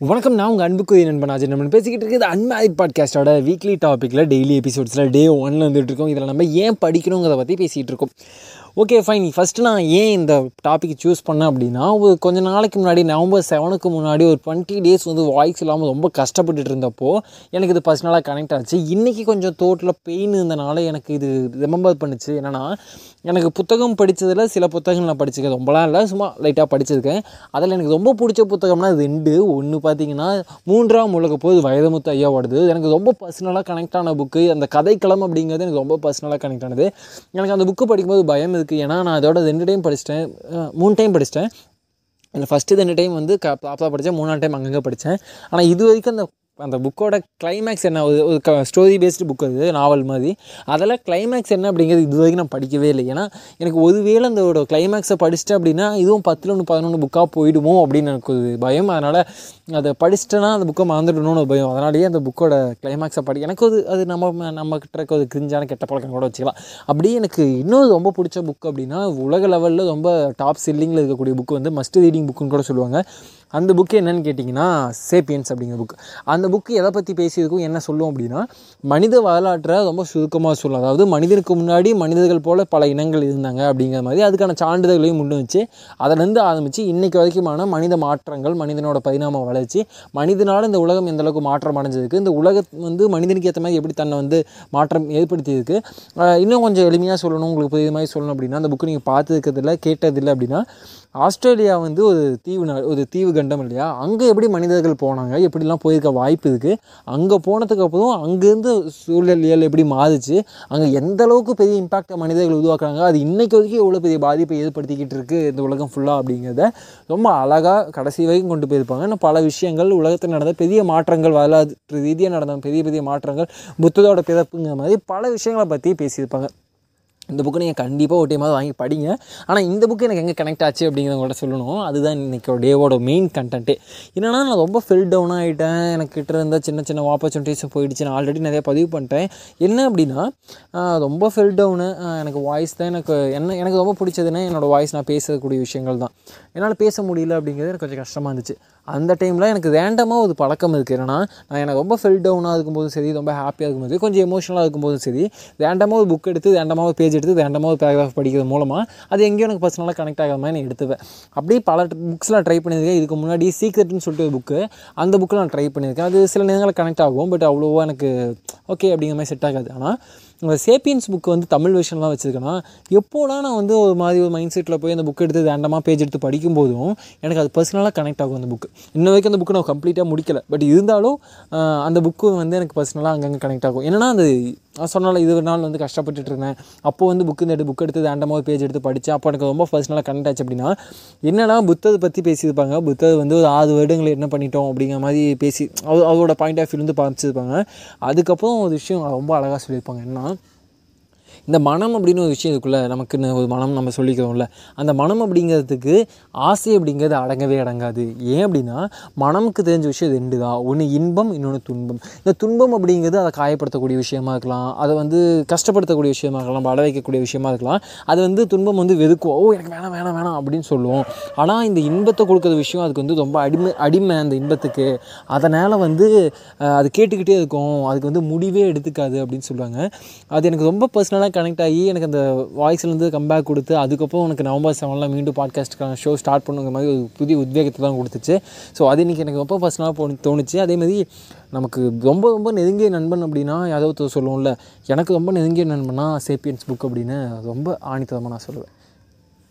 வணக்கம் நான் உங்கள் அன்புக்குரிய நண்பன் அஜய். நம்ம பேசிக்கிட்டு இருக்கிறது அன்மேரிட் பாட்காஸ்டோட வீக்லி டாப்பிக்கில் டெய்லி எபிசோட்ஸில் டே ஒன்ல வந்துட்டு இருக்கோம். இதில் நம்ம ஏன் படிக்கணுங்கிறத பற்றி பேசிகிட்டு இருக்கோம். ஓகே ஃபைன் ஃபஸ்ட்டு நான் ஏன் இந்த டாபிக் சூஸ் பண்ணேன் அப்படின்னா ஒரு கொஞ்ச நாளைக்கு முன்னாடி நவம்பர் செவனுக்கு முன்னாடி ஒரு டுவெண்ட்டி டேஸ் வந்து வாய்ஸ் இல்லாமல் ரொம்ப கஷ்டப்பட்டுட்டு இருந்தப்போ எனக்கு இது பர்சனலாக கனெக்ட் ஆச்சு. இன்றைக்கி கொஞ்சம் தோட்டில் பெயின் இருந்தனால எனக்கு இது ரிமெம்பர் பண்ணுச்சு. என்னென்னா எனக்கு புத்தகம் படித்ததில் சில புத்தகங்கள் நான் படிச்சிருக்கேன். ரொம்பலாம் இல்லை சும்மா லைட்டாக படிச்சிருக்கேன். அதில் எனக்கு ரொம்ப பிடிச்ச புத்தகம்னா ரெண்டு ஒன்று பார்த்தீங்கன்னா மூன்றாம் உலக போது வயதமுத்து ஐயாவோடது எனக்கு ரொம்ப பர்சனலாக கனெக்ட் ஆன புக்கு அந்த கதைக்களம் அப்படிங்கிறது எனக்கு ரொம்ப பர்சனலாக கனெக்ட் ஆனது. எனக்கு அந்த புக்கு படிக்கும்போது பயம் இருக்குது ஏன்னா நான் அதோட ரெண்டு டைம் படிச்சிட்டேன். மூணு டைம் படிச்சிட்டேன். அந்த ஃபஸ்ட்டு ரெண்டு டைம் வந்து க ப்ராப்பராக படித்தேன் மூணாவது டைம் அங்கங்கே படித்தேன் ஆனால் இது வரைக்கும் அந்த அந்த புக்கோட கிளைமேக்ஸ் என்ன? ஒரு ஒரு க ஸ்டோரி பேஸ்டு புக் அது நாவல் மாதிரி. அதில் கிளைமேக்ஸ் என்ன அப்படிங்கிறது இது வரைக்கும் நான் படிக்கவே இல்லை. ஏன்னா எனக்கு ஒருவேளை அந்த கிளைமேக்ஸை படிச்சிட்டேன் அப்படின்னா இதுவும் பத்தில் ஒன்று பதினொன்று புக்காக போயிடுமோ அப்படின்னு எனக்கு ஒரு பயம். அதனால் அதை படிச்சிட்டேன்னா அந்த புக்கை மறந்துடணும்னு ஒரு பயம். அதனாலேயே அந்த புக்கோட கிளைமேக்ஸை படி எனக்கு அது அது நம்ம நம்ம கிட்ட இருக்க ஒரு கிரிஞ்சான கெட்ட பழக்கம் கூட வச்சுக்கலாம். அப்படியே எனக்கு இன்னும் ரொம்ப பிடிச்ச புக் அப்படின்னா உலக லெவலில் ரொம்ப டாப் செல்லிங்கில் இருக்கக்கூடிய புக் வந்து மஸ்ட் ரீடிங் புக்குன்னு கூட சொல்லுவாங்க. அந்த புக்கு என்னன்னு கேட்டிங்கன்னா சேப்பியன்ஸ் அப்படிங்கிற புக் அந்த புக்கு எதை பற்றி பேசியிருக்கும் என்ன சொல்லும் அப்படின்னா மனித வரலாற்றை ரொம்ப சுருக்கமாக சொல்லும் அதாவது மனிதனுக்கு முன்னாடி மனிதர்கள் போல் பல இனங்கள் இருந்தாங்க அப்படிங்கிற மாதிரி அதுக்கான சான்றிதழ்களையும் முன்னு வச்சு அதிலேருந்து ஆரம்பித்து இன்றைக்கு வரைக்குமான மனித மாற்றங்கள் மனிதனோட பரிணாம வளர்ச்சி மனிதனால் இந்த உலகம் எந்த அளவுக்கு மாற்றம் அடைஞ்சிருக்கு இந்த உலகம் வந்து மனிதனுக்கு ஏற்ற மாதிரி எப்படி தன்னை வந்து மாற்றம் ஏற்படுத்தியிருக்கு. இன்னும் கொஞ்சம் எளிமையாக சொல்லணும் உங்களுக்கு புரியுற மாதிரி சொல்லணும் அப்படின்னா அந்த புக்கு நீங்கள் பார்த்துருக்கிறதில்ல கேட்டதில்லை அப்படின்னா ஆஸ்திரேலியா வந்து ஒரு தீவு ஒரு தீவு கண்டம் இல்லையா? அங்கே எப்படி மனிதர்கள் போனாங்க? எப்படிலாம் போயிருக்க வாய்ப்பு இருக்குது அங்கே போனதுக்கு அப்புறம் அங்கேருந்து சூழலியல் எப்படி மாறுச்சு? அங்கே எந்த அளவுக்கு பெரிய இம்பாக்டை மனிதர்கள் உருவாக்குறாங்க? அது இன்றைக்கு வரைக்கும் எவ்வளோ பெரிய பாதிப்பை ஏற்படுத்திக்கிட்டு இருக்குது இந்த உலகம் ஃபுல்லாக அப்படிங்கிறத ரொம்ப அழகாக கடைசி வரைக்கும் கொண்டு போயிருப்பாங்க. இன்னும் பல விஷயங்கள் உலகத்தில் நடந்த பெரிய மாற்றங்கள் வரலாற்று ரீதியாக நடந்த பெரிய பெரிய மாற்றங்கள் புத்ததோட பிறப்புங்கிற மாதிரி பல விஷயங்களை பற்றி பேசியிருப்பாங்க. இந்த புக்கு நீங்கள் கண்டிப்பாக ஒரு டைமாவது வாங்கி படிங்க. ஆனால் இந்த புக்கு எனக்கு எங்கே கனெக்ட் ஆச்சு அப்படிங்கிறத கூட சொல்லணும். அதுதான் இன்றைக்கி டேவோட மெயின் கண்டென்ட்டு என்னென்னா நான் ரொம்ப ஃபில் டவுன் ஆகிட்டேன் எனக்கு கிட்ட இருந்த சின்ன சின்ன ஆப்பர்ச்சுனிட்டிஸும் போயிடுச்சு. நான் ஆல்ரெடி நிறைய பதிவு பண்ணிட்டேன். என்ன அப்படின்னா ரொம்ப ஃபில் டவுனு எனக்கு வாய்ஸ் தான் எனக்கு என்ன எனக்கு ரொம்ப பிடிச்சதுன்னா என்னோடய வாய்ஸ் நான் பேசக்கூடிய விஷயங்கள் தான். என்னால் பேச முடியல அப்படிங்கிறது எனக்கு கொஞ்சம் கஷ்டமாக இருந்துச்சு. அந்த டைமில் எனக்கு வேண்டமாக ஒரு பழக்கம் இருக்குது ஏன்னா நான் எனக்கு ரொம்ப ஃபில் டவுனாக இருக்கும்போதும் சரி ரொம்ப ஹாப்பியாக இருக்கும்போது கொஞ்சம் எமோஷனலாக இருக்கும்போதும் சரி வேண்டமாக ஒரு புக் எடுத்து வேண்டமாக ஒரு பேஜ் எடுத்து ரேண்டமாக ஒரு பேராகிராஃப் படிக்கிறது மூலமாக அது எங்கேயும் எனக்கு பர்சனலாக கனெக்ட் ஆகிற மாதிரி நான் எடுத்துவேன் அப்படியே பல புக்ஸ்லாம் ட்ரை பண்ணியிருக்கேன். இதுக்கு முன்னாடி சீக்ரெட்னு சொல்லிட்டு ஒரு புக்கு அந்த புக்கில் நான் ட்ரை பண்ணியிருக்கேன். அது சில நேரங்களில் கனெக்ட் ஆகும் பட் அவ்வளோவா எனக்கு ஓகே அப்படிங்கிற மாதிரி செட் ஆகாது. ஆனால் சேப்பியன்ஸ் புக்கு வந்து தமிழ் வெர்ஷன்லாம் வச்சுருக்கேன்னா எப்போலாம் நான் வந்து ஒரு மாதிரி ஒரு மைண்ட் செட்டில் போய் அந்த புக் எடுத்து ரேண்டமாக பேஜ் எடுத்து படிக்கும்போதும் எனக்கு அது பர்சனலாக கனெக்ட் ஆகும் அந்த புக்கு இன்ன வரைக்கும் அந்த புக்கு நான் கம்ப்ளீட்டாக முடிக்கலை. பட் இருந்தாலும் அந்த புக்கு வந்து எனக்கு பர்சனலாக அங்கங்கே கனெக்ட் ஆகும். என்னென்னா அந்த நான் சொன்னால இது ஒரு நாள் வந்து கஷ்டப்பட்டுட்டு இருந்தேன். அப்போ வந்து புக்கு இந்த புக் எடுத்து ரேண்டமாக பேஜ் எடுத்து படித்தேன் அப்போ எனக்கு ரொம்ப பர்சனலாக கனெக்ட் ஆச்சு அப்படின்னா என்னென்னா புத்ததை பற்றி பேசியிருப்பாங்க? புத்தது வந்து ஒரு ஆறு வருடங்களை என்ன பண்ணிட்டோம் அப்படிங்கிற மாதிரி பேசி அவ- அவரோட பாயிண்ட் ஆஃப் வியூலேருந்து பார்த்துருப்பாங்க. அதுக்கப்புறம் ஒரு விஷயம் ரொம்ப அழகாக சொல்லியிருப்பாங்க. என்ன இந்த மனம் அப்படின்னு ஒரு விஷயம் இருக்குல்ல நமக்குன்னு ஒரு மனம் நம்ம சொல்லிக்கிறோம்ல அந்த மனம் அப்படிங்கிறதுக்கு ஆசை அப்படிங்கிறது அடங்கவே அடங்காது. ஏன் அப்படின்னா மனமுக்கு தெரிஞ்ச விஷயம் ரெண்டு தான் ஒன்று இன்பம் இன்னொன்று துன்பம். இந்த துன்பம் அப்படிங்கிறது அதை காயப்படுத்தக்கூடிய விஷயமா இருக்கலாம் அதை வந்து கஷ்டப்படுத்தக்கூடிய விஷயமா இருக்கலாம் பட வைக்கக்கூடிய விஷயமா இருக்கலாம். அது வந்து துன்பம் வந்து வெதுக்கும் ஓ எனக்கு வேணாம் வேணாம் வேணாம் அப்படின்னு சொல்லுவோம். ஆனால் இந்த இன்பத்தை கொடுக்குற விஷயம் அதுக்கு வந்து ரொம்ப அடிமை அடிமை அந்த இன்பத்துக்கு. அதனால் வந்து அது கேட்டுக்கிட்டே இருக்கும். அதுக்கு வந்து முடிவே எடுத்துக்காது அப்படின்னு சொல்லுவாங்க. அது எனக்கு ரொம்ப பர்சனலாக கனெக்ட் ஆகி எனக்கு அந்த வாய்ஸ்லேருந்து கம்பேக் கொடுத்து அதுக்கப்புறம் எனக்கு நவம்பர் செவனில் மீண்டும் பாட்காஸ்ட்டுக்கான ஷோ ஸ்டார்ட் பண்ணுங்கிற மாதிரி ஒரு புதிய உத்வேகத்தை தான் கொடுத்துச்சு. ஸோ அது இன்றைக்கி எனக்கு ரொம்ப பர்சனலாக போ தோணுச்சு. அதேமாதிரி நமக்கு ரொம்ப ரொம்ப நெருங்கிய நண்பன் அப்படின்னா யாதவத்தை சொல்லுவோம்ல எனக்கு ரொம்ப நெருங்கிய நண்பனா சேப்பியன்ஸ் புக் அப்படின்னு ரொம்ப ஆணித்தரமாக நான் சொல்லுவேன்.